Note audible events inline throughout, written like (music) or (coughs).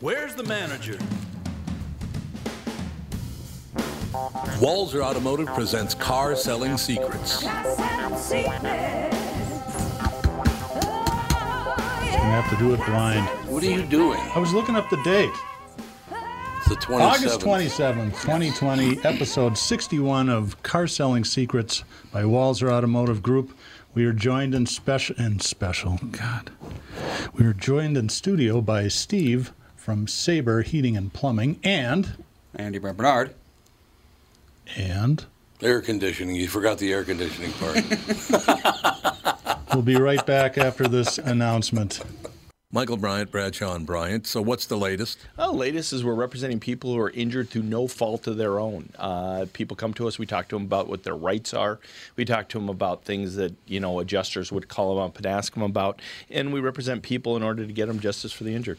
Where's the manager? Walser Automotive presents Car Selling Secrets. Gonna have to do it blind. What are you doing? I was looking up the date. It's the 27th. August 27th, 2020, episode 61 of Car Selling Secrets by Walser Automotive Group. We are joined in special in special God. We are joined in studio by Steve from Sabre Heating and Plumbing and Andy Bernard. and Air conditioning. You forgot the air conditioning part. (laughs) we'll be right back after this announcement. Michael Bryant, Bradshaw and Bryant. So what's the latest? Well, latest is we're representing people who are injured through no fault of their own. Uh, people come to us. We talk to them about what their rights are. We talk to them about things that you know adjusters would call them up and ask them about, and we represent people in order to get them justice for the injured.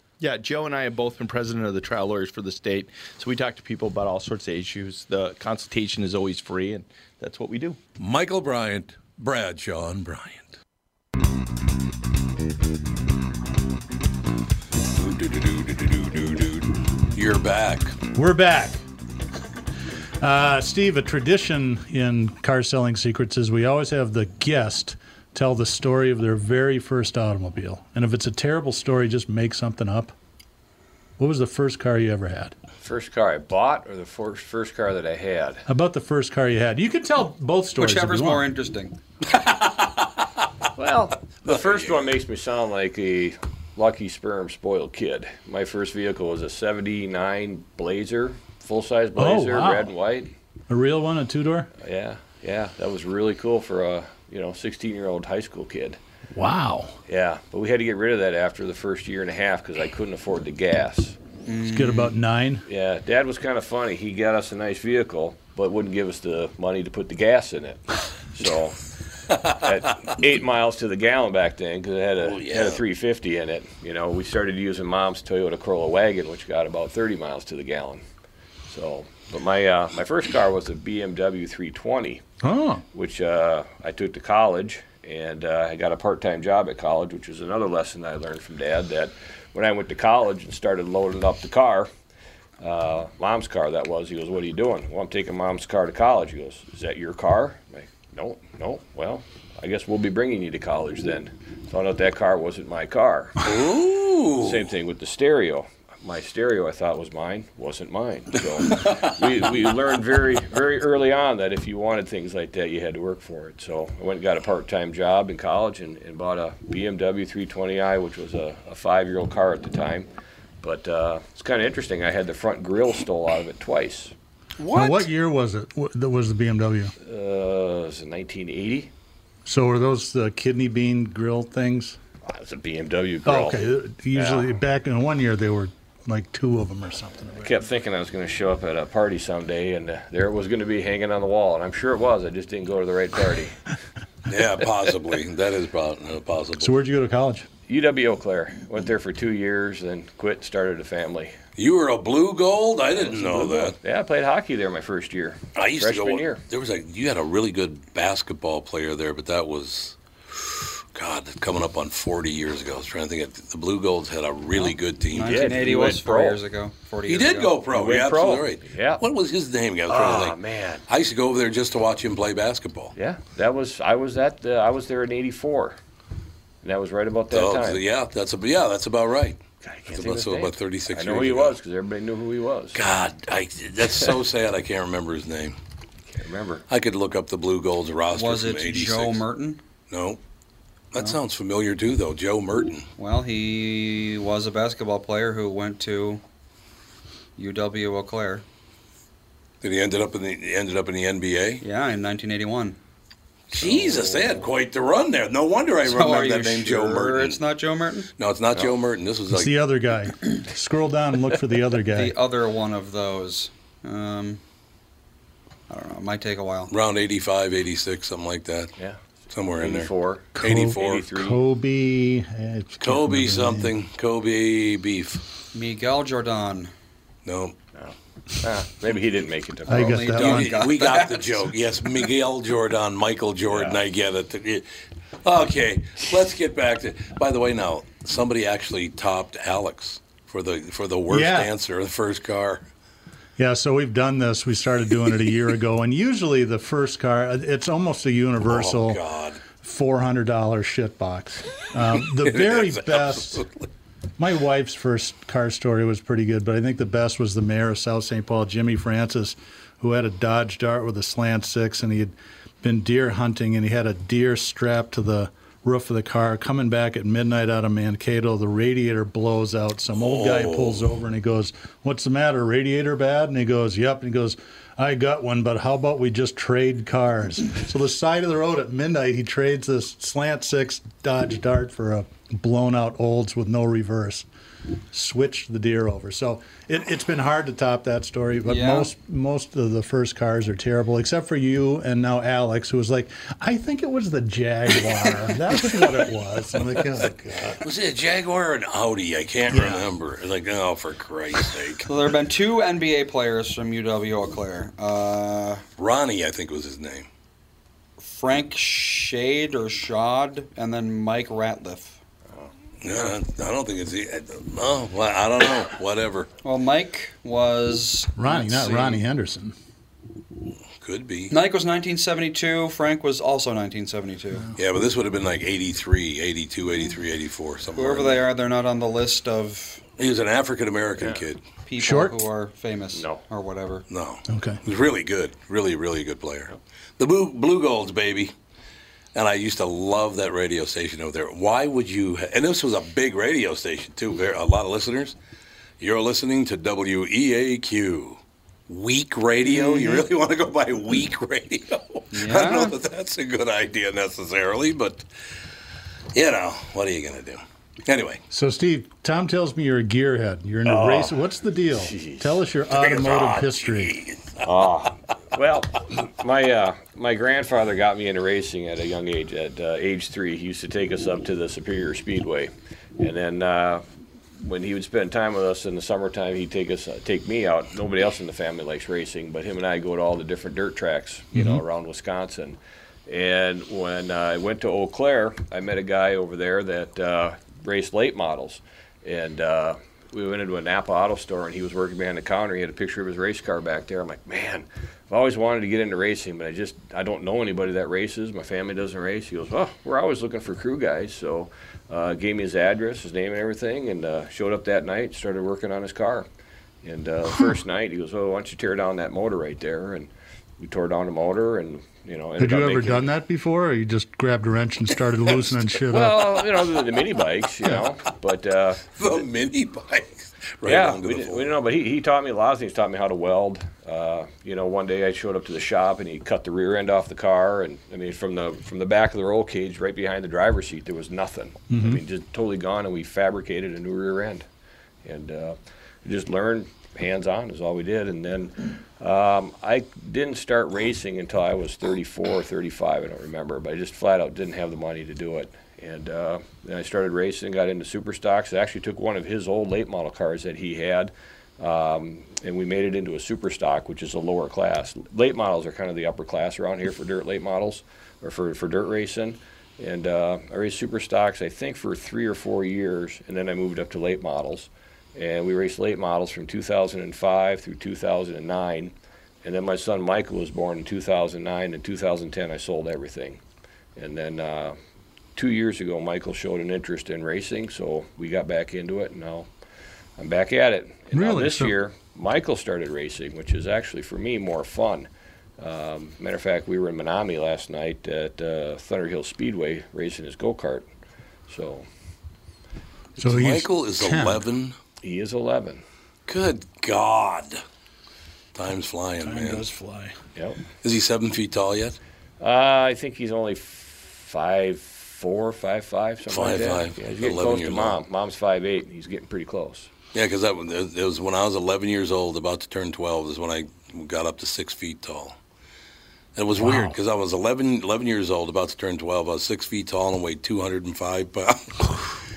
Yeah, Joe and I have both been president of the trial lawyers for the state, so we talk to people about all sorts of issues. The consultation is always free, and that's what we do. Michael Bryant, Bradshaw and Bryant. You're back. We're back. Uh, Steve, a tradition in Car Selling Secrets is we always have the guest tell the story of their very first automobile. And if it's a terrible story, just make something up. What was the first car you ever had? First car I bought or the first first car that I had? How about the first car you had? You can tell both stories. if Whichever's you more interesting. (laughs) Well, the first one makes me sound like a lucky sperm spoiled kid. My first vehicle was a 79 Blazer, full size oh, Blazer, wow. red and white. A real one, a two door? Yeah, yeah, that was really cool for a, you know, 16-year-old high school kid. Wow. Yeah, but we had to get rid of that after the first year and a half because I couldn't afford the gas. It's good about nine. Yeah, Dad was kind of funny. He got us a nice vehicle, but wouldn't give us the money to put the gas in it. So, at eight miles to the gallon back then, because it had a oh, had a 350 in it. You know, we started using Mom's Toyota Corolla wagon, which got about 30 miles to the gallon. So, but my uh, my first car was a BMW 320 Oh, which uh, I took to college, and uh, I got a part-time job at college, which was another lesson I learned from Dad. That when I went to college and started loading up the car, uh, Mom's car that was, he goes, "What are you doing?" Well, I'm taking Mom's car to college. He goes, "Is that your car?" I'm like, no, no. Well, I guess we'll be bringing you to college then. Found out that car wasn't my car. Ooh. Same thing with the stereo. My stereo I thought was mine, wasn't mine. So we, we learned very very early on that if you wanted things like that, you had to work for it. So I went and got a part time job in college and, and bought a BMW 320i, which was a, a five year old car at the time. But uh, it's kind of interesting. I had the front grille stole out of it twice. Now, what year was it? What, that was the BMW? Uh, it was in 1980. So were those the kidney bean grill things? It was a BMW grill. Oh, okay. Usually back in one year they were like two of them or something. I kept thinking I was going to show up at a party someday, and uh, there it was going to be hanging on the wall. And I'm sure it was. I just didn't go to the right party. (laughs) Yeah, possibly. that is uh, possible. So where'd you go to college? UW Eau Claire. Went there for two years, then quit, started a family. you were a blue gold? I didn't know that. Yeah, I played hockey there my first year. I used Freshman to go. year. There was a you had a really good basketball player there, but that was God coming up on forty years ago. I was trying to think. Of, the Blue Golds had a really good team. did. 1980 He was went four pro. years ago. 40 He years did ago. go pro. He went You're pro. absolutely right. Yeah. What was his name? I was Oh think. man. I used to go over there just to watch him play basketball. Yeah, that was I was at the, I was there in '84, and that was right about that Oh, time. yeah, that's a, yeah, that's about right. God, I can't That's think about, of his so about thirty six I know who he ago. was because everybody knew who he was. God, I, that's so (laughs) sad. I can't remember his name. Can't remember. I could look up the Blue Golds roster Was from it '86. Joe Merton? No, that sounds familiar too, though. Joe Merton. Well, he was a basketball player who went to UW Eau Claire. Did he ended up in the he ended up in the NBA? Yeah, in 1981. Jesus, they had quite the run there. No wonder I So remember are you that name, Joe sure Merton. It's not Joe Merton. no, it's not Joe Merton. This was It's like the other guy. (coughs) Scroll down and look for the other guy. The other one of those. Um, I don't know. It might take a while. around 85, 86, something like that. Yeah. Somewhere in there. 84. 84. 83. Kobe. eh, Kobe the name. something. Kobe beef. Miguel Jordan. No. Ah, maybe he didn't make it to I pro. got that Don got we got the joke. Yes, Miguel Jordan, Michael Jordan. Yeah. I get it. Okay, let's get back to. By the way, now somebody actually topped Alex for the for the worst Yeah. answer of the first car. Yeah, so we've done this. We started doing it a year ago, and usually the first car, it's almost a universal Oh four hundred dollar shit box. Um, (laughs) the very best. absolutely. My wife's first car story was pretty good, but I think the best was the mayor of South St. Paul, Jimmy Francis, who had a Dodge Dart with a slant six, and he had been deer hunting, and he had a deer strapped to the roof of the car. Coming back at midnight out of Mankato, the radiator blows out. Some old guy Oh. pulls over and he goes, "What's the matter? Radiator bad?" And he goes, "Yep." And he goes. I got one, but how about we just trade cars? so the side of the road at midnight, he trades this slant six Dodge Dart for a blown out Olds with no reverse. Switched the deer over. So it, it's been hard to top that story, but Yeah. most most of the first cars are terrible, except for you and now Alex, who was like, I think it was the Jaguar. (laughs) That's what it was. I'm like, oh god. Was it a Jaguar or an Audi? I can't remember. It's Like, oh, for Christ's sake! So there have been two NBA players from UW Eau Claire. Uh, Ronnie, I think was his name. Frank Shade or Shad, and then Mike Ratliff. No, I don't think it's. the- Oh, uh, well, I don't know. Whatever. Well, Mike was Ronnie, not see. Ronnie Henderson. Could be. Mike was 1972. Frank was also 1972. Yeah, but this would have been like 83, 82, 83, 84, something. Whoever they are, they're not on the list of He was an African American kid. people Short? who are famous No. or whatever. No. Okay. He was really good. Really, really good player. The Blue, Blue Golds, baby. And I used to love that radio station over there. Why would you? Ha- and this was a big radio station, too. Very, a lot of listeners. You're listening to WEAQ. Weak radio? You really want to go by weak radio? (laughs) I don't know that that's a good idea necessarily, but, you know, what are you going to do? Anyway, So Steve, Tom tells me you're a gearhead. You're into Oh. race. What's the deal? Tell us your automotive Oh, history. geez. (laughs) Ah, well, my uh, my grandfather got me into racing at a young age. At uh, age three, he used to take us up to the Superior Speedway, and then uh, when he would spend time with us in the summertime, he'd take us uh, take me out. Nobody else in the family likes racing, but him and I go to all the different dirt tracks, you know, around Wisconsin. And when uh, I went to Eau Claire, I met a guy over there that uh, raced late models, and uh, we went into a Napa auto store, and he was working behind the counter. He had a picture of his race car back there. I'm like, man, I've always wanted to get into racing, but I just I don't know anybody that races. My family doesn't race. He goes, well, we're always looking for crew guys, so uh, gave me his address, his name, and everything, and uh, showed up that night. Started working on his car, and uh, first (laughs) night he goes, oh, why don't you tear down that motor right there? And we tore down the motor, and you know. Had you ever making- done that before, or you just grabbed a wrench and started (laughs) loosening shit up? Well, you know, the, (laughs) the mini bikes, you know, but. Uh, The mini bikes. Right yeah, we didn't, we didn't know, but he, he taught me a lot of things. Taught me how to weld. Uh, you know, one day I showed up to the shop and he cut the rear end off the car, and I mean, from the from the back of the roll cage right behind the driver's seat, there was nothing. I mean, just totally gone, and we fabricated a new rear end, and uh, just learned hands on is all we did, and then. Um, I didn't start racing until I was 34 or 35. I don't remember, but I just flat out didn't have the money to do it. And uh, then I started racing, got into super stocks. I actually took one of his old late model cars that he had, um, and we made it into a super stock, which is a lower class. Late models are kind of the upper class around here for dirt late models, or for, for dirt racing. And uh, I raced super stocks, I think, for three or four years, and then I moved up to late models. And we raced late models from 2005 through 2009. And then my son Michael was born in 2009. In 2010, I sold everything. And then uh, two years ago, Michael showed an interest in racing, so we got back into it, and now I'm back at it. And now Really? this So- year, Michael started racing, which is actually for me more fun. Um, matter of fact, we were in Menominee last night at uh, Thunder Hill Speedway racing his go kart. So So Michael is 10. 11. he is 11. Good God. Time's flying, Time man. does fly. Yep. Is he seven feet tall yet? Uh, I think he's only five four, five five, something like Five, that. five. Yeah, he's getting 11 close to mom. old. Mom's five eight. He's getting pretty close. Yeah, because that was- it was when I was 11 years old, about to turn 12, is when I got up to six feet tall. It was weird because I was 11, 11 years old, about to turn 12. I was six feet tall and weighed 205 pounds.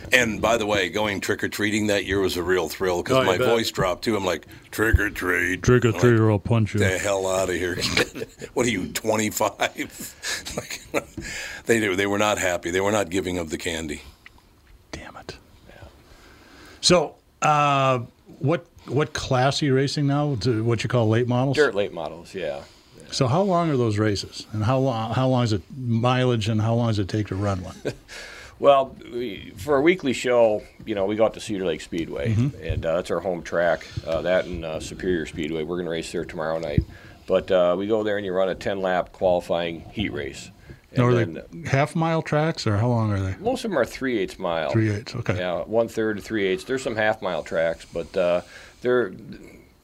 (laughs) and by the way, going trick or treating that year was a real thrill because Oh, my bet. voice dropped too. I'm like, trick or treat. Trick or treat, or I'll punch you. the hell out of here. (laughs) what are you, 25? (laughs) like, they, they were not happy. They were not giving of the candy. Damn it. Yeah. So, uh, what what class are you racing now? To what you call late models? Dirt late models, yeah. So, how long are those races, and how long how long is it mileage, and how long does it take to run one? (laughs) Well, we, for a weekly show, you know, we go out to Cedar Lake Speedway, Mm-hmm. and uh, that's our home track. Uh, that and uh, Superior Speedway. We're going to race there tomorrow night. But uh, we go there and you run a 10 lap qualifying heat race. And are then, they half mile tracks, or how long are they? most of them are three eighths mile. Three eighths. Okay. Yeah, one third to three eighths. There's some half mile tracks, but uh, they're,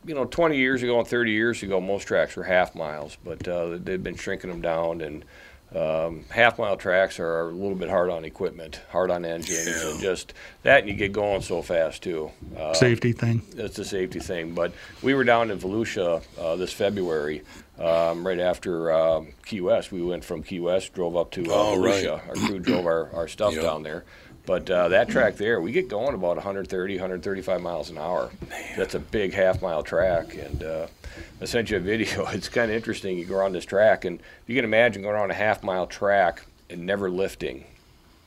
you know, 20 years ago and 30 years ago, most tracks were half miles, but uh, they've been shrinking them down. And um, half mile tracks are a little bit hard on equipment, hard on engines, and just that, and you get going so fast too. Uh, Safety thing. it's a safety thing. But we were down in Volusia uh, this February, um, right after um, Key West. We went from Key West, drove up to uh, Oh, right. Our crew drove our, our stuff Yep. down there. But uh, that track there, we get going about 130, 135 miles an hour. That's a big half mile track. And uh, I sent you a video. (laughs) It's kind of interesting. You go around this track, and you can imagine going around a half mile track and never lifting.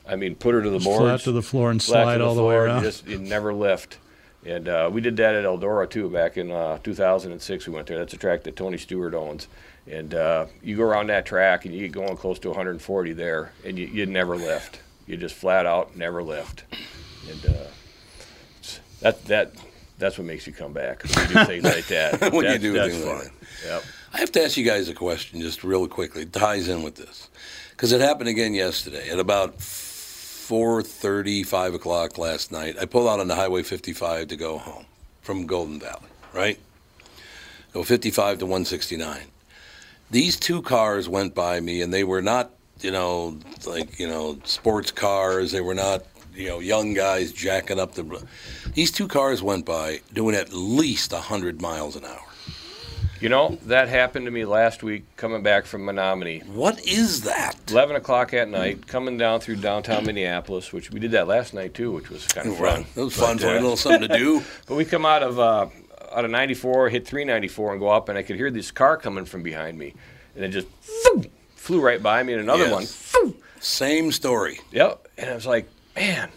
I mean, put her to the Just boards flat to the floor and flat to slide all the way floor, around. Just you never lift. And uh, we did that at Eldora too back in uh, 2006. We went there. That's a track that Tony Stewart owns. And uh, you go around that track and you get going close to 140 there, and you, you never lift. You just flat out never lift. And uh, that that that's what makes you come back when you do (laughs) things like that. When you do that's things like fun. Yep. I have to ask you guys a question just real quickly. It ties in with this. Because it happened again yesterday at about 4.30, 5 o'clock last night. I pulled out on the Highway 55 to go home from Golden Valley, right? Go 55 to 169. These two cars went by me, and they were not, you know, like, you know, sports cars. They were not, you know, young guys jacking up the... These two cars went by doing at least 100 miles an hour. You know that happened to me last week coming back from Menominee. What is that? 11 o'clock at night, coming down through downtown Minneapolis, which we did that last night too, which was kind of fun. It was fun But, for a uh, little something to do. (laughs) But we come out of uh, out of 94, hit 394, and go up, and I could hear this car coming from behind me, and it just phew, flew right by me, and another one. Yes. phew. Same story. Yep, and I was like, man,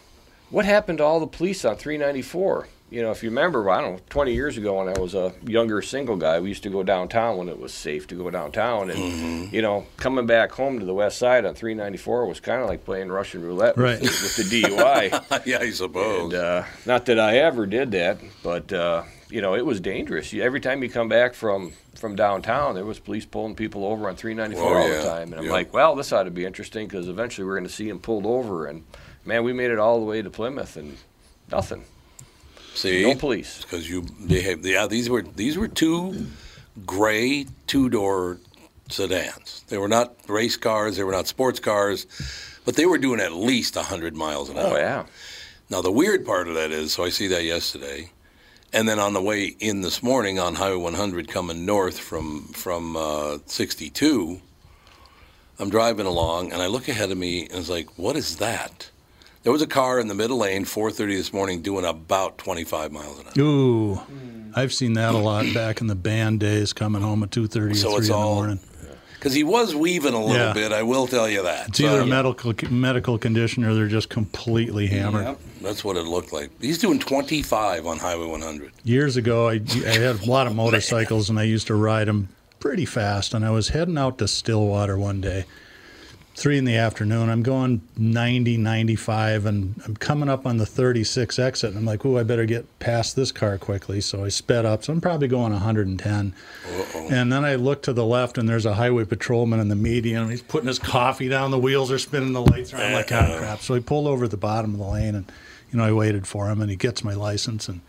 what happened to all the police on 394? You know, if you remember, I don't know, 20 years ago when I was a younger single guy, we used to go downtown when it was safe to go downtown. And, Mm-hmm. you know, coming back home to the west side on 394 was kind of like playing Russian roulette Right. with, the, with the DUI. (laughs) yeah, I suppose. and, uh, not that I ever did that, but, uh, you know, it was dangerous. Every time you come back from, from downtown, there was police pulling people over on 394 Oh, all yeah. the time. And I'm Yeah. like, well, this ought to be interesting because eventually we're going to see him pulled over. And, man, we made it all the way to Plymouth and nothing. See, No police. because you behave. Yeah, these were these were two gray two door sedans. They were not race cars. They were not sports cars, but they were doing at least hundred miles an hour. Oh, yeah. Now the weird part of that is, so I see that yesterday, and then on the way in this morning on Highway 100 coming north from from uh, 62, I'm driving along and I look ahead of me and it's like, what is that? There was a car in the middle lane, 4:30 this morning, doing about 25 miles an hour. Ooh, I've seen that a lot back in the band days, coming home at two thirty So or it's three in the all- morning. Because he was weaving a little Yeah. bit, I will tell you that. It's either So, a medical medical condition or they're just completely hammered. Yep. That's what it looked like. He's doing 25 on Highway 100. Years ago, I, I had a lot of (laughs) motorcycles and I used to ride them pretty fast. And I was heading out to Stillwater one day, three in the afternoon. I'm going 90, 95, and I'm coming up on the 36 exit. And I'm like, ooh, I better get past this car quickly. So I sped up. So I'm probably going 110. And then I look to the left, and there's a highway patrolman in the median. He's putting his coffee down. The wheels are spinning. The lights are. I'm like, oh, crap. So he pulled over at the bottom of the lane, and you know, I waited for him, and he gets my license, and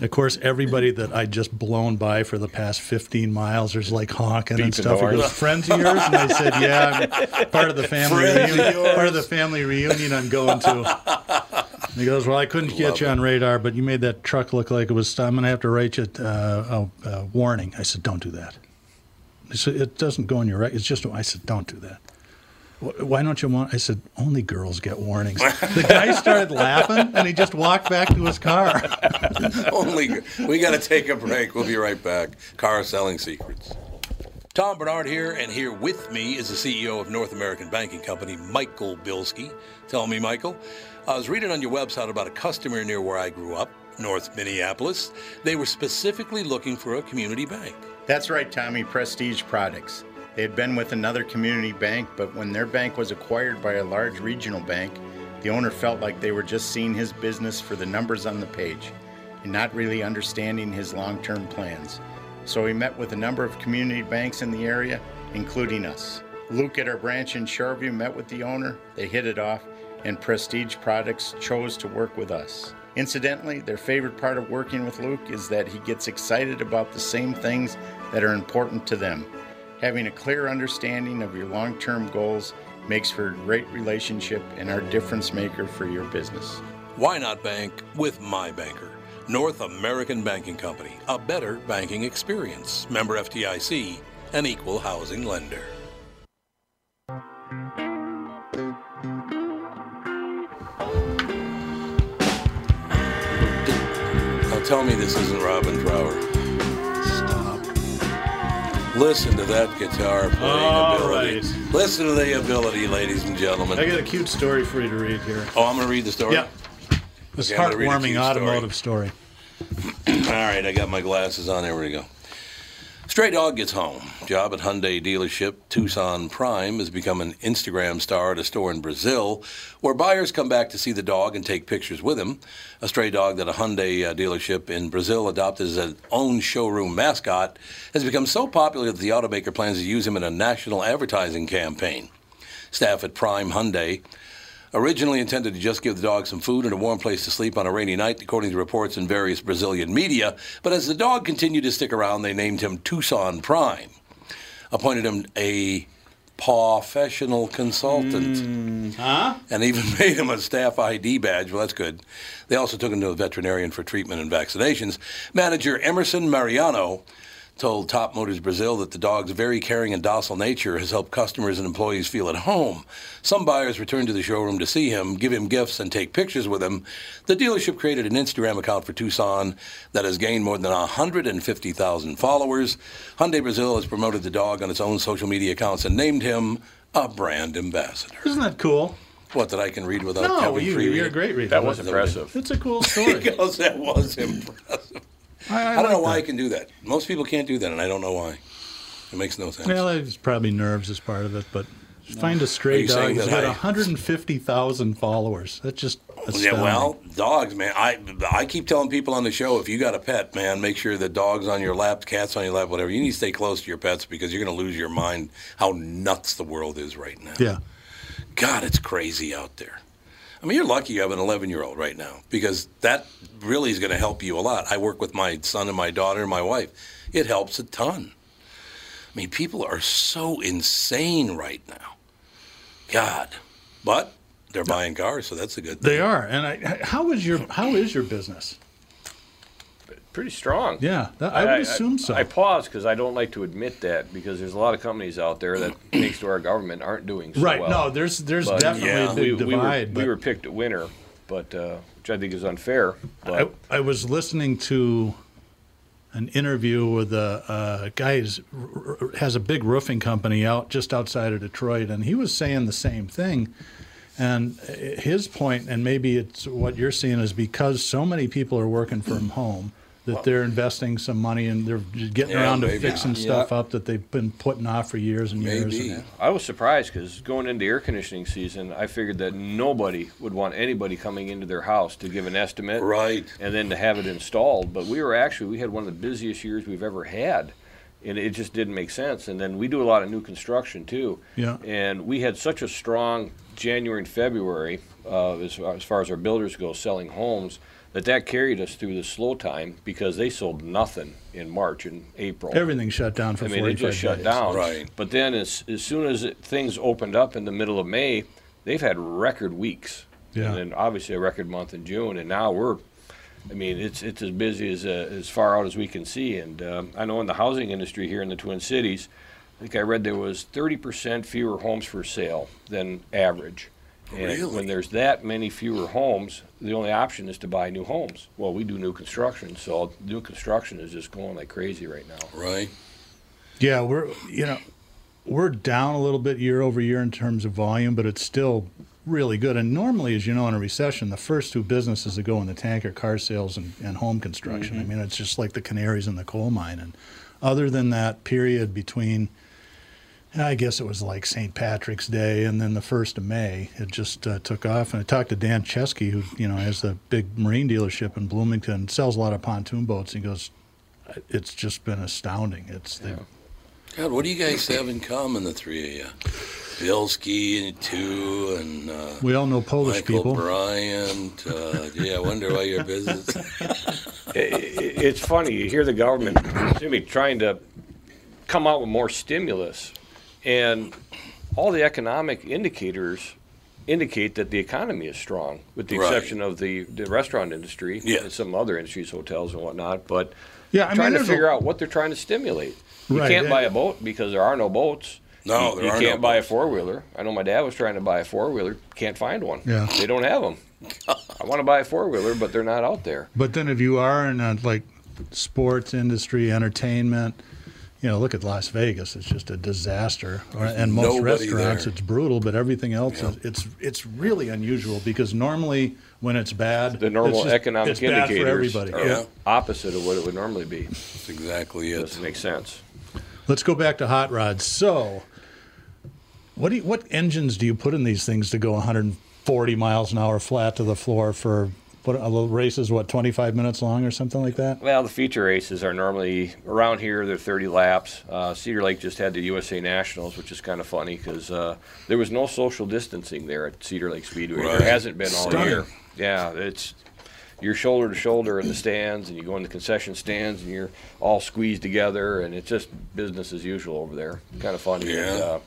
Of course, everybody that I'd just blown by for the past 15 miles is like honking and stuff. He goes, "Friends of yours?" And I said, (laughs) "Yeah, I'm part of the family reunion. Part of the family reunion I'm going to." And he goes, "Well, I couldn't get you it. on radar, but you made that truck look like it was. I'm going to have to write you uh, a, a warning." I said, "Don't do that." He said, "It doesn't go in your record. It's just." I said, "Don't do that." "Wh- Why don't you want? I said, only girls get warnings. The guy started laughing and he just walked back to his car. (laughs) Only we got to take a break. We'll be right back. Car selling secrets. Tom Bernard here, and here with me is the CEO of North American Banking Company, Michael Bilski. Tell me, Michael, I was reading on your website about a customer near where I grew up, North Minneapolis. They were specifically looking for a community bank. That's right, Tommy. Prestige Products. They had been with another community bank, but when their bank was acquired by a large regional bank, the owner felt like they were just seeing his business for the numbers on the page and not really understanding his long term plans. So he met with a number of community banks in the area, including us. Luke at our branch in Shoreview met with the owner, they hit it off, and Prestige Products chose to work with us. Incidentally, their favorite part of working with Luke is that he gets excited about the same things that are important to them. Having a clear understanding of your long term goals makes for a great relationship and our difference maker for your business. Why not bank with my banker? North American Banking Company, a better banking experience. Member FDIC, an equal housing lender. Now tell me this isn't Robin Trower. Listen to that guitar playing All ability. right. Listen to the ability, ladies and gentlemen. I got a cute story for you to read here. Oh, I'm going to read the story? Yeah. This Okay, I'm gonna read a heartwarming cute automotive story. (clears throat) All right, I got my glasses on. There we go. Stray dog gets home. Job at Hyundai dealership Tucson Prime has become an Instagram star at a store in Brazil where buyers come back to see the dog and take pictures with him. A stray dog that a Hyundai uh, dealership in Brazil adopted as its own showroom mascot has become so popular that the automaker plans to use him in a national advertising campaign. Staff at Prime Hyundai originally intended to just give the dog some food and a warm place to sleep on a rainy night, according to reports in various Brazilian media. But as the dog continued to stick around, they named him Tucson Prime, appointed him a professional consultant, hmm, Huh? and even (laughs) made him a staff ID badge. Well, that's good. They also took him to a veterinarian for treatment and vaccinations. Manager Emerson Mariano told Top Motors Brazil that the dog's very caring and docile nature has helped customers and employees feel at home. Some buyers returned to the showroom to see him, give him gifts, and take pictures with him. The dealership created an Instagram account for Tucson that has gained more than 150,000 followers. Hyundai Brazil has promoted the dog on its own social media accounts and named him a brand ambassador. Isn't that cool? What that I can read without No, Kevin you, Freely? you're a great reader. That was impressive. It's a cool (laughs) story. goes, that was impressive. I, don't know why I can do that. Most people can't do that, and I don't know why. It makes no sense. Well, it's probably nerves as part of it, but find a stray dog saying who's that got 150,000 followers. That's just yeah, well, dogs, man. I I keep telling people on the show, if you got a pet, man, make sure the dog's on your lap, cat's on your lap, whatever. You need to stay close to your pets because you're going to lose your mind how nuts the world is right now. yeah. God, it's crazy out there. I mean, you're lucky you have an 11 year old right now because that really is going to help you a lot. I work with my son and my daughter and my wife. It helps a ton. I mean, people are so insane right now. God. But they're buying cars, so that's a good thing. They are. And I, how is your how is your business? Pretty strong. Yeah, that, I would assume so. I pause because I don't like to admit that because there's a lot of companies out there that, (clears throat) thanks to our government, aren't doing so right. well. No, there's there's But, definitely yeah, a big we, we were, divide. we were picked a winner, but uh, which I think is unfair. But I, I was listening to an interview with a, a guy who has a big roofing company out just outside of Detroit, and he was saying the same thing. And his point, and maybe it's what you're seeing, is because so many people are working from home that they're investing some money and they're getting Yeah, around to maybe. fixing stuff up that they've been putting off for years and years. Maybe. And- I was surprised because going into air conditioning season, I figured that nobody would want anybody coming into their house to give an estimate, Right. and then to have it installed. But we were actually we had one of the busiest years we've ever had, and it just didn't make sense. And then we do a lot of new construction too. Yeah. And we had such a strong January and February uh, as, as far as our builders go selling homes that that carried us through the slow time because they sold nothing in March and April. Everything shut down for I mean, 45 they just shut days. down. Right. But then, as as soon as it, things opened up in the middle of May, they've had record weeks. Yeah. And then obviously a record month in June, and now we're. I mean, it's it's as busy as uh, as far out as we can see, and um, I know in the housing industry here in the Twin Cities, I think I read there was 30% fewer homes for sale than average. And Really? when there's that many fewer homes, the only option is to buy new homes. Well, we do new construction, so new construction is just going like crazy right now. Right. Yeah, we're you know we're down a little bit year over year in terms of volume, but it's still really good. And normally, as you know, in a recession, the first two businesses that go in the tank are car sales and, and home construction. I mm-hmm. mean, it's just like the canaries in the coal mine. And other than that period between, I guess it was like St. Patrick's Day and then the first of May, it just uh, took off. And I talked to Dan Chesky, who you know has a big marine dealership in Bloomington, sells a lot of pontoon boats. And he goes, it's just been astounding. It's the God, what do you guys have in common, the three of you? Bilski and two, and uh, We all know Polish Michael people. Bryant. Uh, yeah, I wonder why your business. (laughs) I- I- it's funny you hear the government excuse me, trying to come out with more stimulus and all the economic indicators indicate that the economy is strong with the Right. exception of the, the restaurant industry Yeah. and some other industries hotels and whatnot but Yeah, I trying mean, to there's a- figure out what they're trying to stimulate you Right, can't yeah. buy a boat because there are no boats No, you, there you are can't no buy boats. a four-wheeler i know my dad was trying to buy a four-wheeler can't find one Yeah. they don't have them (laughs) i want to buy a four-wheeler but they're not out there But then if you are in a like sports industry, entertainment, you know, look at Las Vegas. It's just a disaster. Or- And most restaurants, there. it's brutal. But everything else, Yeah. is, it's it's really unusual because normally when it's bad, the normal it's just- economic it's bad indicators for everybody. are Yeah. opposite of what it would normally be. That's exactly it. Doesn't make sense. Let's go back to hot rods. So, what do you, what engines do you put in these things to go 140 miles an hour flat to the floor for? What a little race is what 25 minutes long or something like that. Well, the feature races are normally around here. They're 30 laps. Uh, Cedar Lake just had the USA Nationals, which is kind of funny because uh, there was no social distancing there at Cedar Lake Speedway. Right. There hasn't been all Stunning. year. Yeah, it's you're shoulder to shoulder in the stands, and you go in the concession stands, and you're all squeezed together, and it's just business as usual over there. Kind of funny. Yeah. And, uh,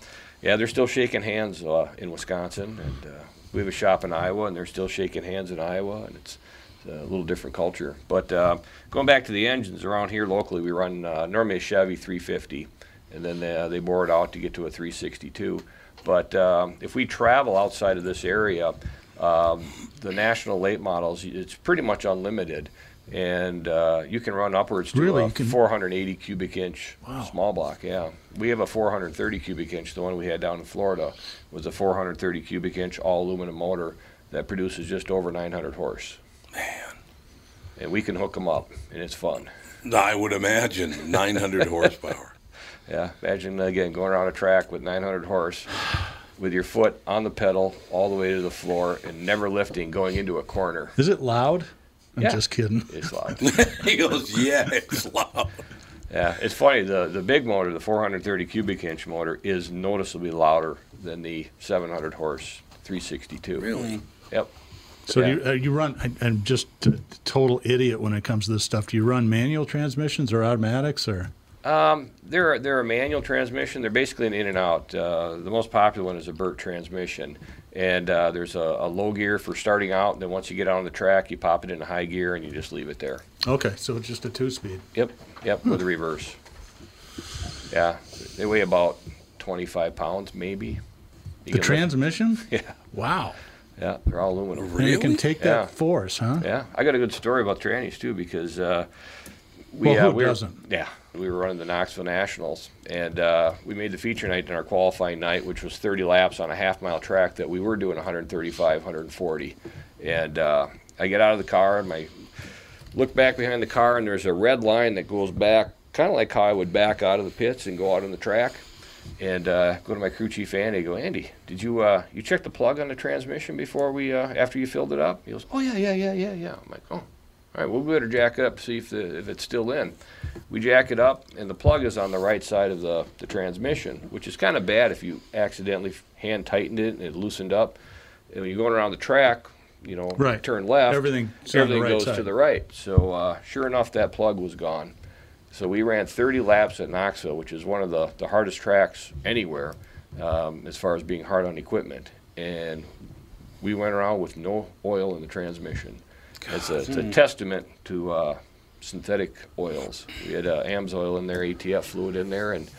yeah, they're still shaking hands uh, in Wisconsin, and uh, we have a shop in Iowa, and they're still shaking hands in Iowa, and it's, it's a little different culture. But uh, going back to the engines around here locally, we run uh, normally a Chevy 350, and then they, uh, they bore it out to get to a 362. But um, if we travel outside of this area, um, the national late models, it's pretty much unlimited. And uh, you can run upwards to Really? a can- 480 cubic inch small block. Yeah, we have a 430 cubic inch. The one we had down in Florida was a 430 cubic inch all aluminum motor that produces just over 900 horse. Man, And we can hook them up, and it's fun. I would imagine 900 (laughs) horsepower. Yeah, imagine again going around a track with 900 horse, with your foot on the pedal all the way to the floor and never lifting, going into a corner. Is it loud? I'm Yeah. just kidding. It's loud. (laughs) he goes, yeah, it's loud. Yeah, it's funny. The the big motor, the 430 cubic inch motor, is noticeably louder than the 700 horse 362. Really? Yep. So Yeah. you, uh, you run? I, I'm just a total idiot when it comes to this stuff. Do you run manual transmissions or automatics or? Um, they're they're a manual transmission. They're basically an in and out. Uh, the most popular one is a Bert transmission, and uh, there's a, a low gear for starting out. And then once you get out on the track, you pop it into high gear and you just leave it there. Okay, so it's just a two-speed. Yep, yep, with a reverse. Yeah, they weigh about 25 pounds, maybe. You The can lift- transmission? (laughs) Yeah, Wow. yeah, they're all aluminum. Really? And you can Really? take Yeah. that force, huh? Yeah, I got a good story about trannies too because uh, we Well, uh, who we were- doesn't? yeah we were running the Knoxville Nationals and uh, we made the feature night in our qualifying night, which was 30 laps on a half mile track that we were doing 135, 140, and uh, I get out of the car and I look back behind the car and there's a red line that goes back, kind of like how I would back out of the pits and go out on the track. And uh, go to my crew chief Andy. Go, Andy. Did you uh, you check the plug on the transmission before we uh, after you filled it up? He goes, Oh yeah, yeah, yeah, yeah, yeah. I'm like, Oh, all right. Well, we better jack it up see if the if it's still in. We jack it up, and the plug is on the right side of the the transmission, which is kind of bad if you accidentally hand tightened it and it loosened up. And when you're going around the track, you know, Right. turn left, Everything- it's on the everything right goes side. to the right. So uh, sure enough, that plug was gone. So we ran 30 laps at Knoxville, which is one of the, the hardest tracks anywhere um, as far as being hard on equipment. And we went around with no oil in the transmission. It's a, it's a testament to uh, synthetic oils. We had uh, AMSOIL in there, ATF fluid in there, and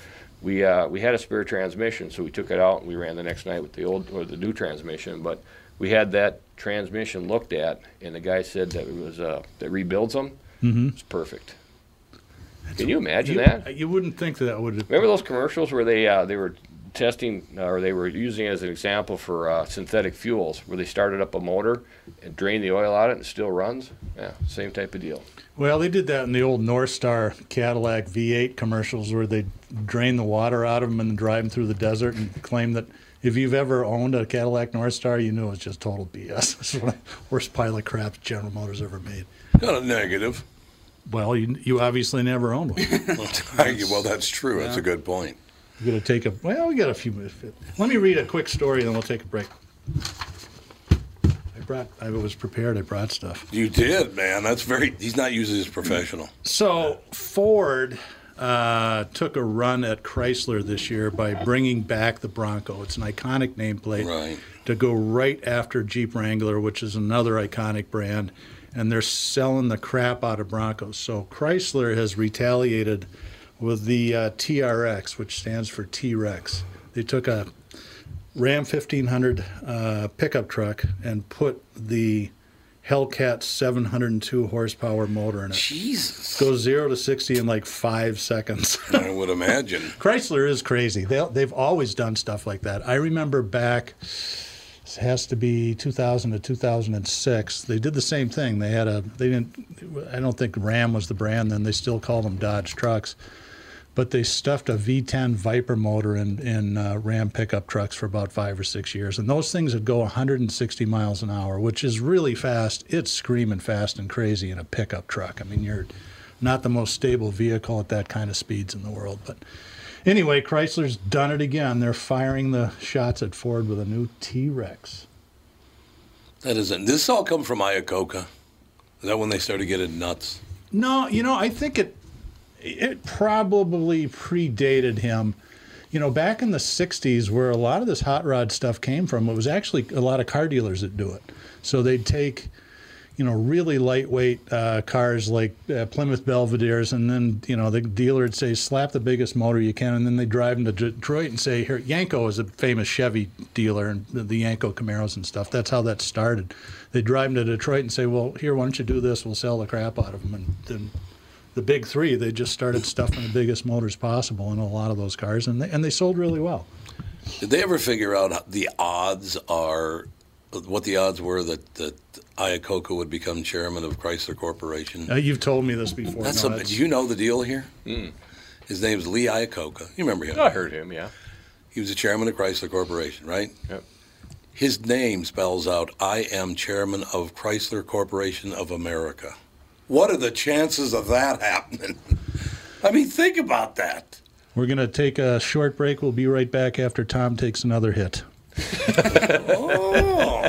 we uh, we had a spare transmission, so we took it out and we ran the next night with the old or the new transmission. But we had that transmission looked at, and the guy said that it was uh, that rebuilds them. Mm-hmm. It's perfect. Can you imagine You, that? you wouldn't think that, that would. Remember those commercials where they uh, they were testing uh, or they were using it as an example for uh, synthetic fuels, where they started up a motor and drained the oil out of it and it still runs? Yeah, same type of deal. Well, they did that in the old Northstar Cadillac V8 commercials where they drain the water out of them and drive them through the desert and claim that if you've ever owned a Cadillac Northstar, you know it's just total BS. (laughs) It's one of the worst pile of crap General Motors ever made. Kind a negative. Well, you, you obviously never owned one. (laughs) (laughs) well, that's true. That's a good point. We're going to take a, well, we got a few minutes. Let me read a quick story and then we'll take a break. I brought, I was prepared, I brought stuff. You did, man. That's very. He's not usually as professional. So Ford uh, took a run at Chrysler this year by bringing back the Bronco. It's an iconic nameplate Right. to go right after Jeep Wrangler, which is another iconic brand, and they're selling the crap out of Broncos. So Chrysler has retaliated with the uh, TRX, which stands for T-Rex. They took a Ram 1500 uh, pickup truck and put the Hellcat 702 horsepower motor in it. Jesus. Goes zero to 60 in like five seconds. (laughs) I would imagine. Chrysler is crazy. They, they've always done stuff like that. I remember back, this has to be 2000 to 2006. They did the same thing. They had a, they didn't, I don't think Ram was the brand then. They still called them Dodge trucks. But they stuffed a V10 Viper motor in, in uh, Ram pickup trucks for about five or six years. And those things would go 160 miles an hour, which is really fast. It's screaming fast and crazy in a pickup truck. I mean, you're not the most stable vehicle at that kind of speeds in the world. But anyway, Chrysler's done it again. They're firing the shots at Ford with a new T Rex. That isn't. This all come from Iacocca. Is that when they started getting nuts? No, you know, I think it it probably predated him. You know, back in the '60s, where a lot of this hot rod stuff came from, it was actually a lot of car dealers that do it. So they'd take, you know, really lightweight uh, cars like uh, Plymouth Belvedere's, and then you know the dealer would say, "Slap the biggest motor you can," and then they drive them to Detroit and say, "Here, Yenko is a famous Chevy dealer, and the, Yenko Camaros and stuff." That's how that started. They drive them to Detroit and say, "Well, here, why don't you do this? We'll sell the crap out of them," and then the big three, they just started stuffing the biggest motors possible in a lot of those cars, and they, and they sold really well. Did they ever figure out the odds are, what the odds were that, that Iacocca would become chairman of Chrysler Corporation? Uh, you've told me this before. That's No, a, that's- do you know the deal here? His name's Lee Iacocca. You remember him? I heard him, yeah. He was the chairman of Chrysler Corporation, right? Yep. His name spells out, I am chairman of Chrysler Corporation of America. What are the chances of that happening? (laughs) I mean, think about that. We're going to take a short break. We'll be right back after Tom takes another hit. (laughs) Oh.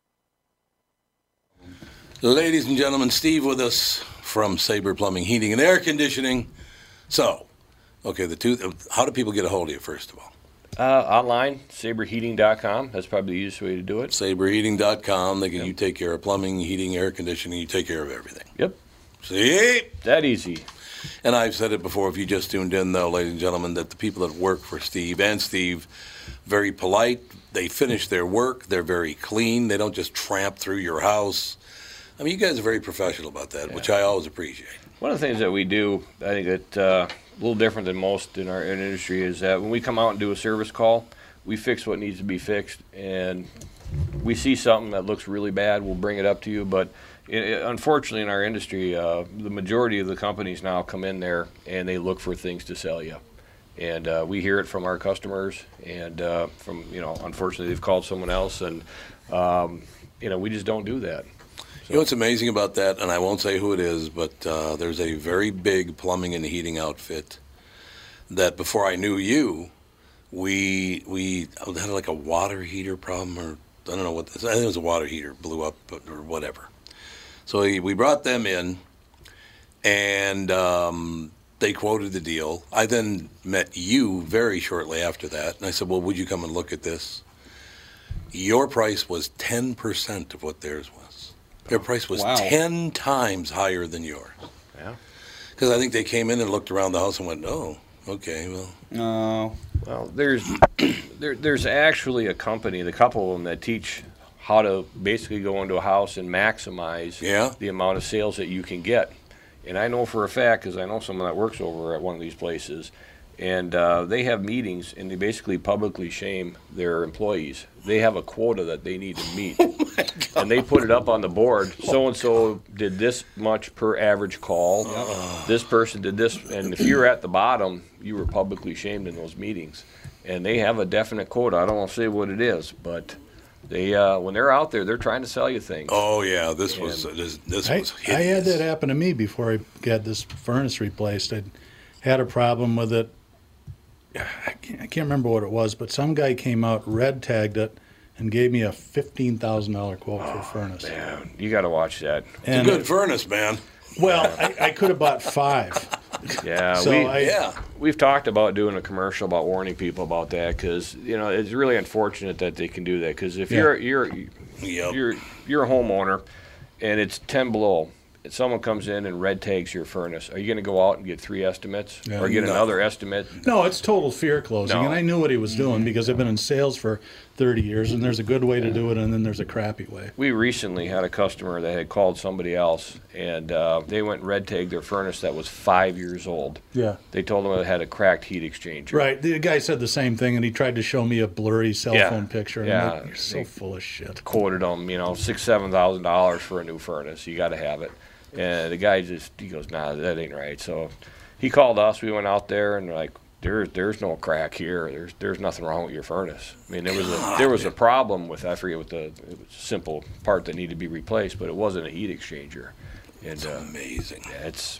Ladies and gentlemen, Steve with us from Sabre Plumbing, Heating, and Air Conditioning. So, okay, the two. How do people get a hold of you? First of all, Uh, online, sabreheating.com. That's probably the easiest way to do it. Sabreheating.com. They can you take care of plumbing, heating, air conditioning. You take care of everything. Yep, See. that easy. And I've said it before, if you just tuned in, though, ladies and gentlemen, that the people that work for Steve and Steve, very polite. They finish their work. They're very clean. They don't just tramp through your house. I mean, you guys are very professional about that, which I always appreciate. One of the things that we do, I think that uh, a little different than most in our industry, is that when we come out and do a service call, we fix what needs to be fixed, and we see something that looks really bad, we'll bring it up to you. But i i unfortunately, in our industry, uh, the majority of the companies now come in there and they look for things to sell you. And uh, we hear it from our customers, and uh, from you know, unfortunately, they've called someone else, and um, you know, we just don't do that. You know what's amazing about that, and I won't say who it is, but uh, there's a very big plumbing and heating outfit that before I knew you, we we had like a water heater problem, or I don't know what this. Is. I think it was a water heater blew up or whatever. So we, we brought them in, and um, they quoted the deal. I then met you very shortly after that, and I said, "Well, would you come and look at this?" Your price was ten percent of what theirs was. Their price was Wow. ten times higher than yours. Yeah. Because I think they came in and looked around the house and went, "Oh, okay, well, No. Well, there's there, there's actually a company, the couple of them that teach how to basically go into a house and maximize Yeah. the amount of sales that you can get. And I know for a fact, because I know someone that works over at one of these places, and uh, they have meetings and they basically publicly shame their employees. They have a quota that they need to meet, (laughs) and they put it up on the board. So and so did this much per average call. This person did this, and if you're at the bottom, you were publicly shamed in those meetings. And they have a definite quota. I don't want to say what it is, but they uh, when they're out there, they're trying to sell you things. oh yeah, this was this, this I, was I had that happen to me before I got this furnace replaced. I had a problem with it. I can't, I can't remember what it was, but some guy came out, red tagged it, and gave me a fifteen thousand dollar quote for a oh, furnace. Man, you got to watch that. It's a And good furnace, man. well, I, I could have bought five. (laughs) Yeah, So we I- Yeah, we've talked about doing a commercial about warning people about that because you know it's really unfortunate that they can do that because if Yeah. you're you're Yep. you're you're a homeowner and it's ten below. And Someone comes in and red tags your furnace. Are you going to go out and get three estimates Yeah. or get No. another estimate? No, it's total fear closing, No. and I knew what he was doing because I've been in sales for thirty years, and there's a good way to do it, and then there's a crappy way. We recently had a customer that had called somebody else and uh, they went and red tagged their furnace that was five years old. Yeah. They told them it had a cracked heat exchanger. Right. The guy said the same thing, and he tried to show me a blurry cell Yeah. phone picture. And Yeah. I'm like, You're so full of shit. quoted them, you know, six, seven thousand dollars for a new furnace. You got to have it. And the guy just he goes, nah, that ain't right. So he called us. We went out there and like, there's there's no crack here. There's there's nothing wrong with your furnace. I mean, there was a there was a problem with I forget what the it was a simple part that needed to be replaced, but it wasn't a heat exchanger. And it's uh, amazing. yeah, it's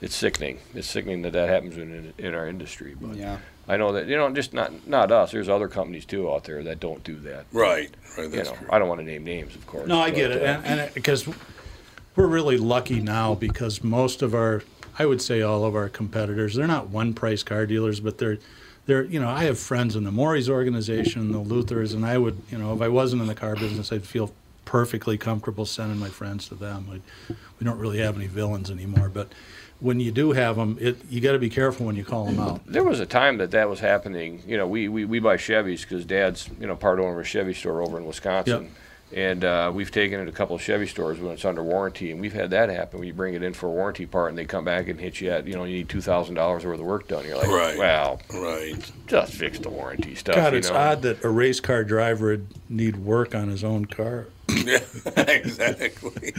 it's sickening. It's sickening that that happens in in our industry. But Yeah. I know that you know, just not not us. There's other companies too out there that don't do that. Right, right. You know, true. I don't want to name names, of course. No, I but, get it, uh, and, and because we're really lucky now because most of our, I would say all of our competitors, they're not one price car dealers, but they're, they're, you know, I have friends in the Morris organization, the Luthers, and I would, you know, if I wasn't in the car business, I'd feel perfectly comfortable sending my friends to them. We, we don't really have any villains anymore, but when you do have them, it you got to be careful when you call them out. There was a time that that was happening. You know, we, we, we buy Chevys because Dad's you know part owner of a Chevy store over in Wisconsin, and uh, we've taken it to a couple of Chevy stores when it's under warranty, and we've had that happen. We bring it in for a warranty part, and they come back and hit you at you know you need two thousand dollars worth of work done. You're like, Right. well, Right. just fix the warranty stuff. God, you it's know? odd that a race car driver would need work on his own car. (laughs) Yeah, (laughs) exactly.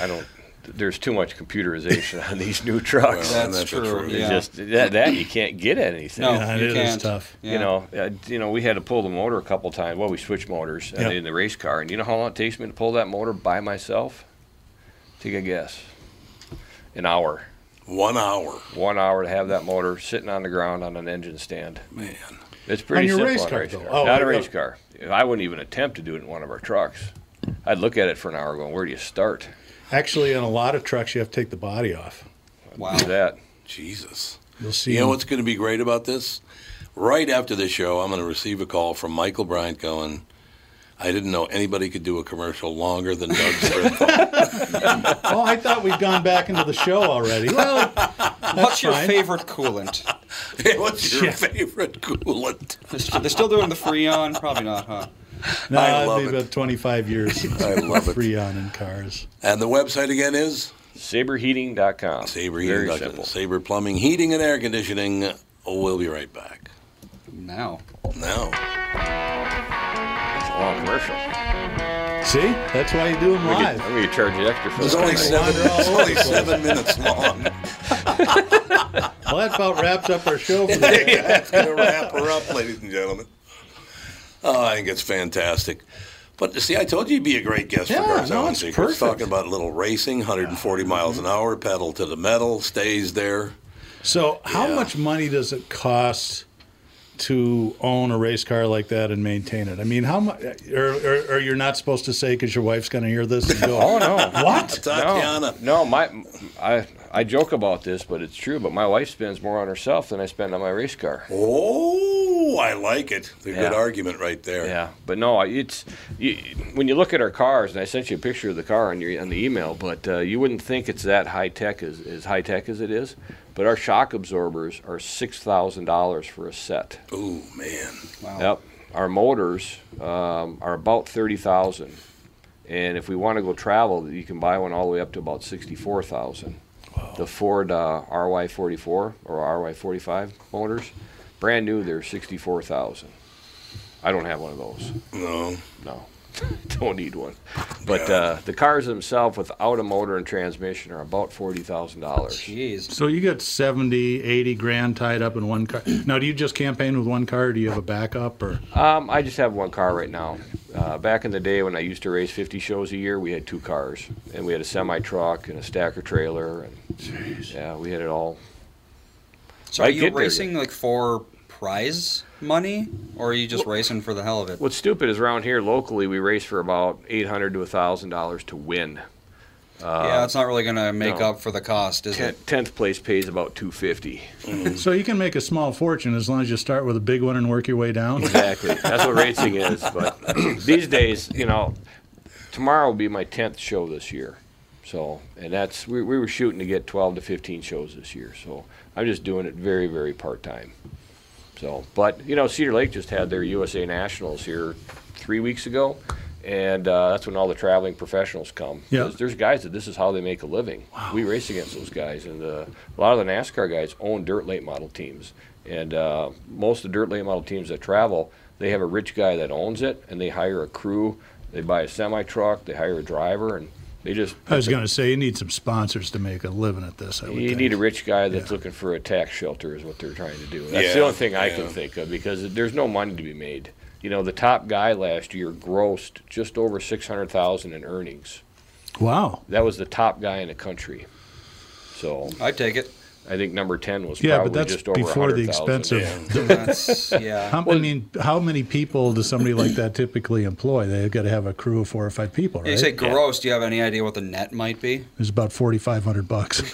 I don't. There's too much computerization on these new trucks. Well, That's that's true. Yeah. just that, that you can't get at anything. No, yeah, you it is can't. tough. Yeah. You know, uh, you know, we had to pull the motor a couple times. Well, we switched motors uh, Yep. in the race car, and you know how long it takes me to pull that motor by myself? Take a guess. An hour. One hour, One hour to have that motor sitting on the ground on an engine stand. man. It's pretty your simple race on a car, race though. car. Oh, Not a I- race car. I wouldn't even attempt to do it in one of our trucks. I'd look at it for an hour, going, "Where do you start?" Actually, in a lot of trucks, you have to take the body off. Wow. That. Jesus. You'll see. You know what's going to be great about this? Right after the show, I'm going to receive a call from Michael Bryant going, I didn't know anybody could do a commercial longer than Doug's (laughs) Smith. Oh, I thought we'd gone back into the show already. Well, What's your fine. favorite coolant? Hey, (laughs) What's your Yeah. favorite coolant? They're still doing the Freon? Probably not, huh? No, (laughs) I it'd love it. about 25 years. (laughs) I love it. Freon in cars. And the website again is Sabreheating.com. Sabre Very simple. Sabre Plumbing, Heating, and Air Conditioning. Oh, we'll be right back. Now. Now. long commercial. See, that's why you do them I'm live. going to charge you extra for It's only seven. It's only seven minutes long. (laughs) Well, that about wraps up our show for today. That's going to wrap her up, ladies and gentlemen. Oh, I think it's fantastic. But see, I told you you'd be a great guest Yeah, for Cars no, Selling it's Secrets. perfect. Talking about a little racing, 140 miles mm-hmm. an hour, pedal to the metal, stays there. So, how Yeah. much money does it cost to own a race car like that and maintain it? I mean, how much? Or, er, or, er, or er, you're not supposed to say because your wife's going to hear this and go, (laughs) Oh, no. What? Tatiana. No, my I I joke about this, but it's true. But my wife spends more on herself than I spend on my race car. Oh, I like it. It's a good argument right there. Yeah, but no, it's you, when you look at our cars, and I sent you a picture of the car on your on the email, but uh, you wouldn't think it's that high tech as as high tech as it is. But our shock absorbers are six thousand dollars for a set. Oh man. Wow. Yep. Our motors um, are about thirty thousand, and if we want to go travel, you can buy one all the way up to about sixty-four thousand. The Ford uh, RY44 or RY45 motors, brand new, they're sixty-four thousand. I don't have one of those. No. No, (laughs) don't need one. But uh, the cars themselves, without a motor and transmission, are about forty thousand dollars. Jeez. So, you got 70, 80 grand tied up in one car. Now, do you just campaign with one car or do you have a backup? Or Um, I just have one car right now. Uh, back in the day when I used to race 50 shows a year, we had two cars, and we had a semi truck and a stacker trailer, and yeah, we had it all. So are you get there racing like for prize money, or are you just racing for the hell of it? What's stupid is around here locally, we race for about 800 to 1,000 dollars to win. yeah, it's not really gonna make no. up for the cost, is Ten- it? Tenth place pays about 250. (laughs) so you can make a small fortune as long as you start with a big one and work your way down. Exactly. That's what racing is. But (laughs) these days, you know, tomorrow will be my tenth show this year. So, and that's we, we were shooting to get 12 to 15 shows this year. So I'm just doing it very, very part time. So, but you know, Cedar Lake just had their USA Nationals here three weeks ago, and uh, that's when all the traveling professionals come. Yeah. There's guys that this is how they make a living. We race against those guys, and uh, a lot of the NASCAR guys own dirt late model teams, and uh, most of the dirt late model teams that travel, they have a rich guy that owns it, and they hire a crew. They buy a semi truck, they hire a driver, and they just. I was going to say, you need some sponsors to make a living at this. I would You think. need a rich guy that's Yeah. looking for a tax shelter, is what they're trying to do. That's the only thing I can think of because there's no money to be made. You know, the top guy last year grossed just over six hundred thousand in earnings. Wow. That was the top guy in the country. So I'd take it. I think number ten was Yeah, probably but that's just over before the 100,000. expensive. (laughs) That's yeah. How, I mean, how many people does somebody like that typically employ? They've got to have a crew of four or five people, You say gross. Do you have any idea what the net might be? It's about forty five hundred bucks. (laughs)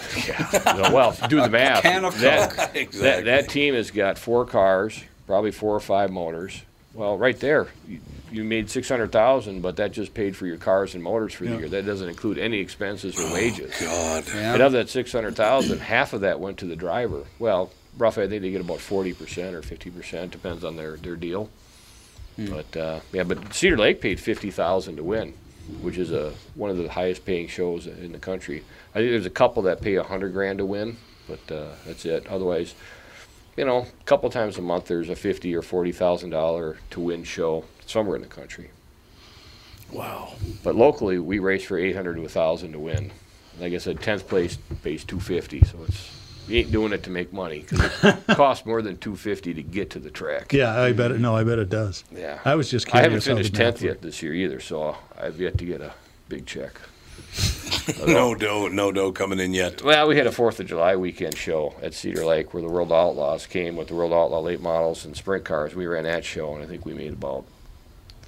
No, well, do the math. A can of that, Coke. (laughs) that that team has got four cars, probably four or five motors. Well, right there, you, you made six hundred thousand, but that just paid for your cars and motors for the Yeah. year. That doesn't include any expenses or wages. God. And of that six hundred thousand, half of that went to the driver. Well, roughly, I think they get about forty percent or fifty percent, depends on their their deal. But uh, yeah, but Cedar Lake paid fifty thousand to win, which is a one of the highest paying shows in the country. I think there's a couple that pay a hundred grand to win, but uh, that's it. Otherwise, you know, a couple times a month there's a fifty or forty thousand dollar to win show somewhere in the country. wow. But locally, we race for 800 to 1,000 to win. Like I said, 10th place pays 250, so it's you ain't doing it to make money because it (laughs) costs more than 250 to get to the track. Yeah, I bet it. No, I bet it does. Yeah. I was just I haven't finished 10th yet this year either, so I've yet to get a big check. No dough, no dough coming in yet. Well, we had a Fourth of July weekend show at Cedar Lake where the World Outlaws came with the World Outlaw late models and sprint cars. We ran that show, and I think we made about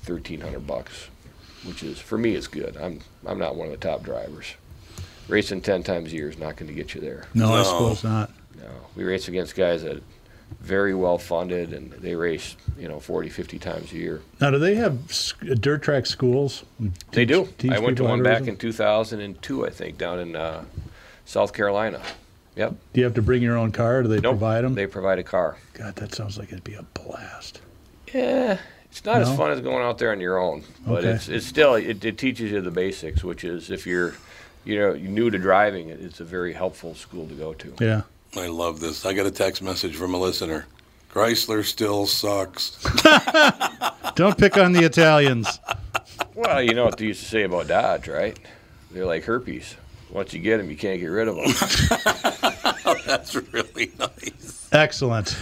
1,300 bucks, which is for me is good. I'm I'm not one of the top drivers. Racing 10 times a year is not going to get you there. No, I suppose not. No, we race against guys that very well funded and they race, you know, 40, 50 times a year. Now, do they have dirt track schools? They do. I went to one back in 2002, I think, down in uh, South Carolina. Yep. Do you have to bring your own car? Or do they Nope. provide them? They provide a car. God, that sounds like it'd be a blast. Yeah, it's not No? as fun as going out there on your own, but Okay. it's it's still it, it teaches you the basics, which is if you're you know new to driving, it's a very helpful school to go to. Yeah. I love this. I got a text message from a listener. Chrysler still sucks. (laughs) Don't pick on the Italians. Well, you know what they used to say about Dodge, right? They're like herpes. Once you get them, you can't get rid of them. (laughs) (laughs) That's really nice. Excellent.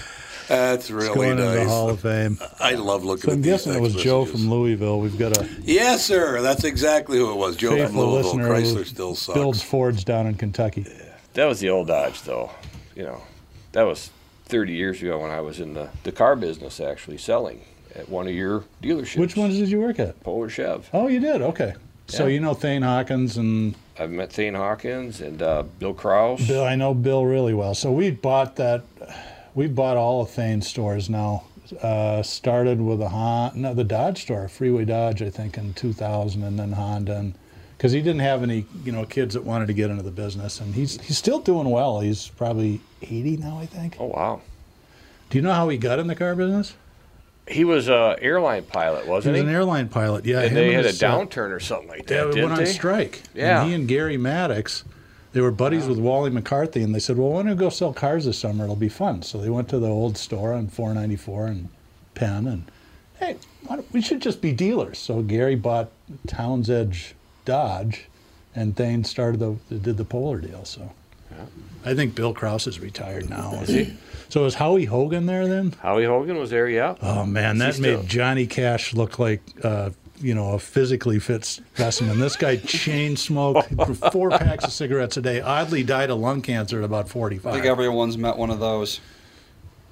That's really nice. Going really into the. Hall of Fame. I love looking So at I'm these guessing it was text Joe from Louisville. We've got a Yes, sir. That's exactly who it was. Joe from Louisville. Chrysler still sucks. builds Fords down in Kentucky. that was the old Dodge, though. You know, that was 30 years ago when I was in the, the car business, actually selling at one of your dealerships. Which ones did you work at? Polar Chev. Oh, you did. Okay. So you know Thane Hawkins and I've met Thane Hawkins and uh, Bill Kraus. Bill. I know Bill really well. So we bought that. We bought all of Thane's stores now. Uh, started with a Honda, no, the Dodge store, Freeway Dodge, I think, in 2000, and then Honda, and because he didn't have any, you know, kids that wanted to get into the business, and he's he's still doing well. He's probably 80 now, I think. Oh, wow. Do you know how he got in the car business? He was an airline pilot, wasn't was he? an airline pilot. Yeah, and they had a his, uh, downturn or something like that, didn't went on they? strike. Yeah. And he and Gary Maddox, they were buddies with Wally McCarthy, and they said, "Well, why don't we go sell cars this summer? It'll be fun." So they went to the old store on 494 and Penn, and hey, why don't, we should just be dealers. So Gary bought Towns Edge Dodge, and Thane started the did the Polar deal. So I think Bill Kraus is retired now. Is he? So was Howie Hogan there then? Howie Hogan was there, yeah. Oh man, Is he that still- made Johnny Cash look like uh, you know a physically fit specimen. This guy chain smoked four packs of cigarettes a day. Oddly, died of lung cancer at about forty-five. I think everyone's met one of those.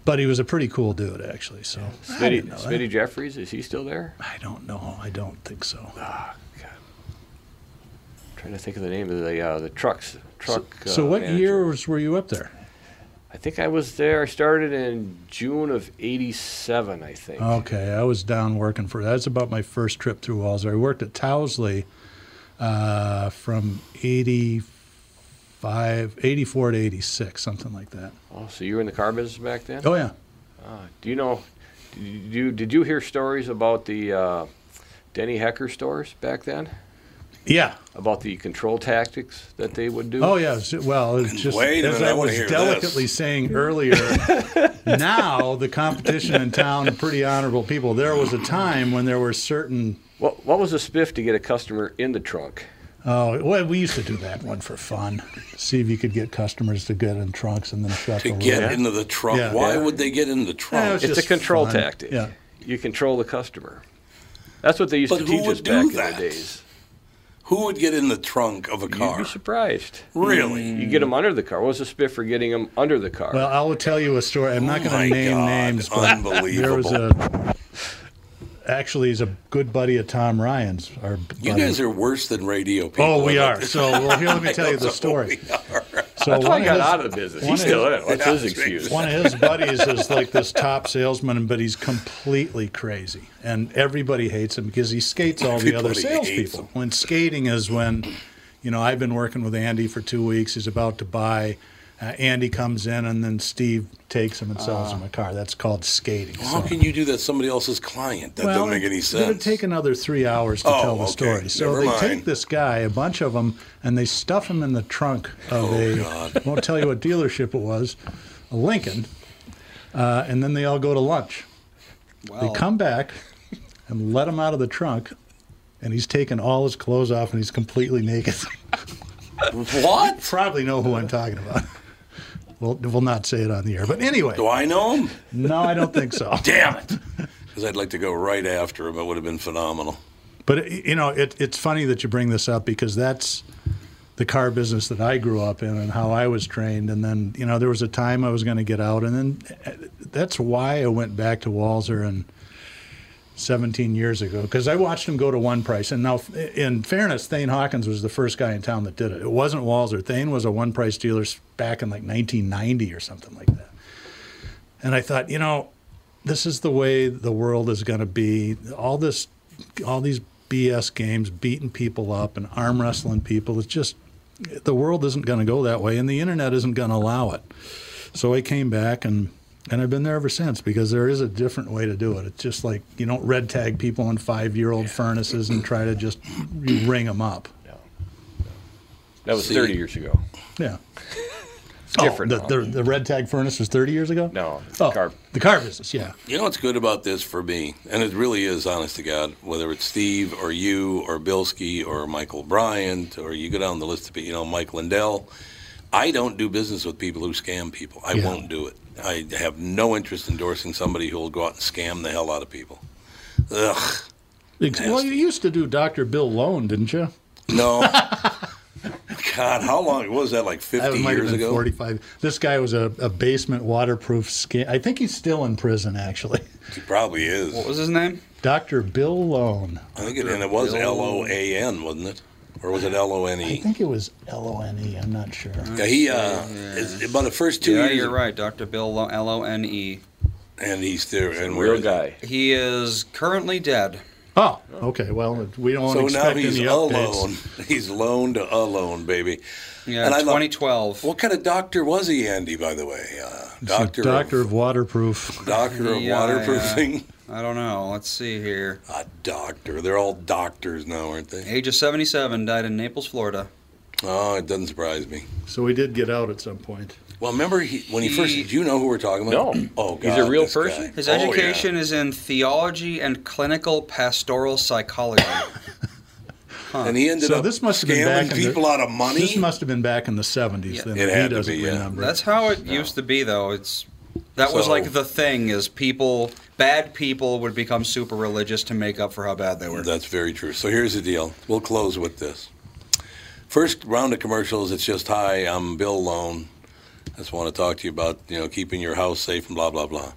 But he was a pretty cool dude, actually. So I Smitty, didn't know that. Smitty Jeffries, is he still there? I don't know. I don't think so. Trying to think of the name of the uh, the trucks. Truck. so uh, what manager. years were you up there? I think I was there. I started in June of '87, I think. Okay, I was down working for. That's about my first trip through Walser. I worked at Towsley uh, from 85, 84 to eighty six, something like that. Oh, so you were in the car business back then? Oh yeah. Do you know? Did you did you hear stories about the uh, Denny Hecker stores back then? Yeah. About the control tactics that they would do? Oh yeah. s- Well, it's just Wait as minute, I I was delicately this. saying earlier. (laughs) now the competition in town, are pretty honorable people. There was a time when there were certain. What what was a spiff to get a customer in the trunk? Oh, well, we used to do that one for fun. See if you could get customers to get in trunks and then shut To the get lid. into the trunk. Yeah. Why Yeah. would they get in the Yeah, trunk? it's It's a control fun. tactic. Yeah. You control the customer. That's what they used But to teach us do back in the days. Who would get in the trunk of a car? You'd car? be surprised. Really? You get them under the car. What was the spiff for getting them under the car? Well, I will tell you a story. I'm not Oh going to name God, names, but there was a. Actually, he's a good buddy of Tom Ryan's. Our You buddy. guys are worse than radio people. Oh, we are. (laughs) So, well, here, let me tell you the That's story. What we are. So, That's why one got his- out of the business. He's still in it. What's his excuse? One of his buddies is like this top salesman, but he's completely crazy, and everybody hates him because he skates all the other salespeople. When skating is when, you know, I've been working with Andy for two weeks. He's about to buy. Uh, Andy comes in, and then Steve takes him and sells him a car. That's called skating. Well, how So- can you do that to somebody else's client? That doesn't make any sense. It would take another three hours to Oh, tell the okay. story. So Never they mind. take this guy, a bunch of them, and they stuff him in the trunk of Oh, a. God. (laughs) Won't tell you what dealership it was, a Lincoln, uh, and then they all go to lunch. They Wow. come back and let him out of the trunk, and he's taken all his clothes off and he's completely naked. (laughs) what? Probably know who I'm talking about. We'll, we'll not say it on the air, but anyway, Do I know him? no, I don't think so. (laughs) Damn it! Because I'd like to go right after him. It would have been phenomenal. But you know, it, it's funny that you bring this up because that's the car business that I grew up in and how I was trained. And then you know, there was a time I was going to get out, and then uh, that's why I went back to Walser and 17 years ago because I watched him go to one price. And now, in fairness, Thane Hawkins was the first guy in town that did it. It wasn't Walser. Thane was a one price dealer back in like 1990 or something like that. And I thought, you know, this is the way the world is going to be. All this, all these BS games, beating people up and arm wrestling people. It's just the world isn't going to go that way, and the internet isn't going to allow it. So I came back and. And I've been there ever since because there is a different way to do it. It's just like you don't red tag people in five year old furnaces and try to just ring them up. That was See. 30 years ago. Yeah. Oh, different. the, the, the red tag furnace was 30 years ago? no, Oh, car. the car business, yeah. You know what's good about this for me, and it really is, honest to God, whether it's Steve or you or Bilski or Michael Bryant or you go down the list of people, you know, Mike Lindell. I don't do business with people who scam people. I Yeah. won't do it. I have no interest in endorsing somebody who will go out and scam the hell out of people. Ugh. Ex- Well, you used to do Dr. Bill Lone, didn't you? No. (laughs) God, how long was that? Like That 50 might have years been ago? 45. This guy was a, a basement waterproof scam. I think he's still in prison, actually. He probably is. What was his name? Dr. Bill Lone. I think it, and it was L O A N, wasn't it? Or was it L O N E? I think it was L O N E. I'm not sure. Yeah, he uh, is, about the first two yeah, years, you're right. Dr. Bill L O N E. and he's there. And real we're guy. He is currently dead. Oh, okay. Well, we don't So now he's any updates. alone. (laughs) He's loaned to alone, baby. Yeah, And I love- 2012. What kind of doctor was he, Andy? By the way, uh, doctor, Doctor of, of waterproof. doctor of (laughs) Yeah, waterproofing. I don't know. Let's see here. A doctor. They're all doctors now, aren't they? Age of 77, died in Naples, Florida. Oh, it doesn't surprise me. So we did get out at some point. Well, remember he, when he, first? He- Do you know who we're talking about? No. Oh, God, He's a real this guy. person? His Oh, yeah. education is in theology and clinical pastoral psychology. (laughs) and he ended So up this must have been back in the- out of money. This must have been back in the 70s. Yeah. Then It he had to doesn't be, yeah. remember. That's how it used to be, though. It's that was like the thing: is people, bad people, would become super religious to make up for how bad they were. That's very true. So here's the deal. We'll close with this. First round of commercials. It's just hi. I'm Bill Lone. I just want to talk to you about you know keeping your house safe and blah blah blah.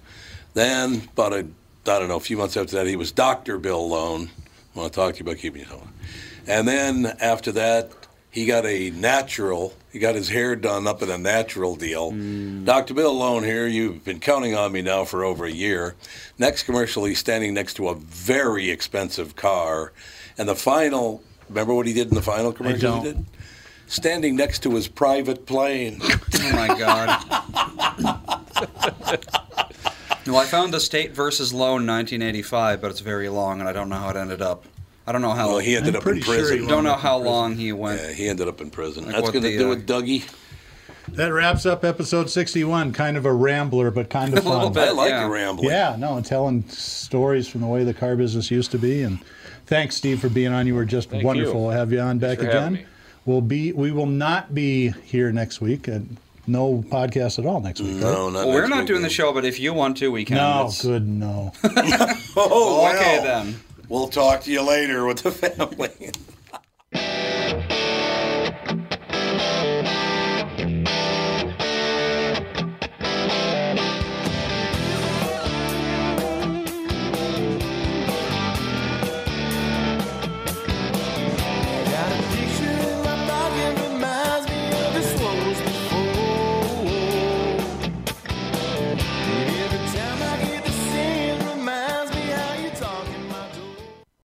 Then about a I don't know a few months after that he was Doctor Bill Lone. I want to talk to you about keeping your house. And then after that he got a natural. He got his hair done up in a natural deal. Mm. Dr. Bill Lone here. You've been counting on me now for over a year. Next commercial, he's standing next to a very expensive car. And the final, remember what he did in the final commercial I don't. he did? Standing next to his private plane. Oh my god. (laughs) well, I found the State versus Loan 1985, but it's very long, and I don't know how it ended up. I don't know how. Well, he ended I'm up in pretty sure prison. don't know how long he went. Yeah, he ended up in prison. Like That's going to do uh, it, Dougie. That wraps up episode 61. Kind of a rambler, but kind of (laughs) A little fun. bit. I like yeah. the rambling. Yeah, no, telling stories from the way the car business used to be. And thanks, Steve, for being on. You were just Thank wonderful. you. We'll have you on back for again. me. We'll be. We will not be here next week. And no podcast at all next week. right? No, not Well, we're not week, doing no. the show, but if you want to, we can. No, It's- good, no. (laughs) Oh, Okay well. then. We'll talk to you later with the family. (laughs)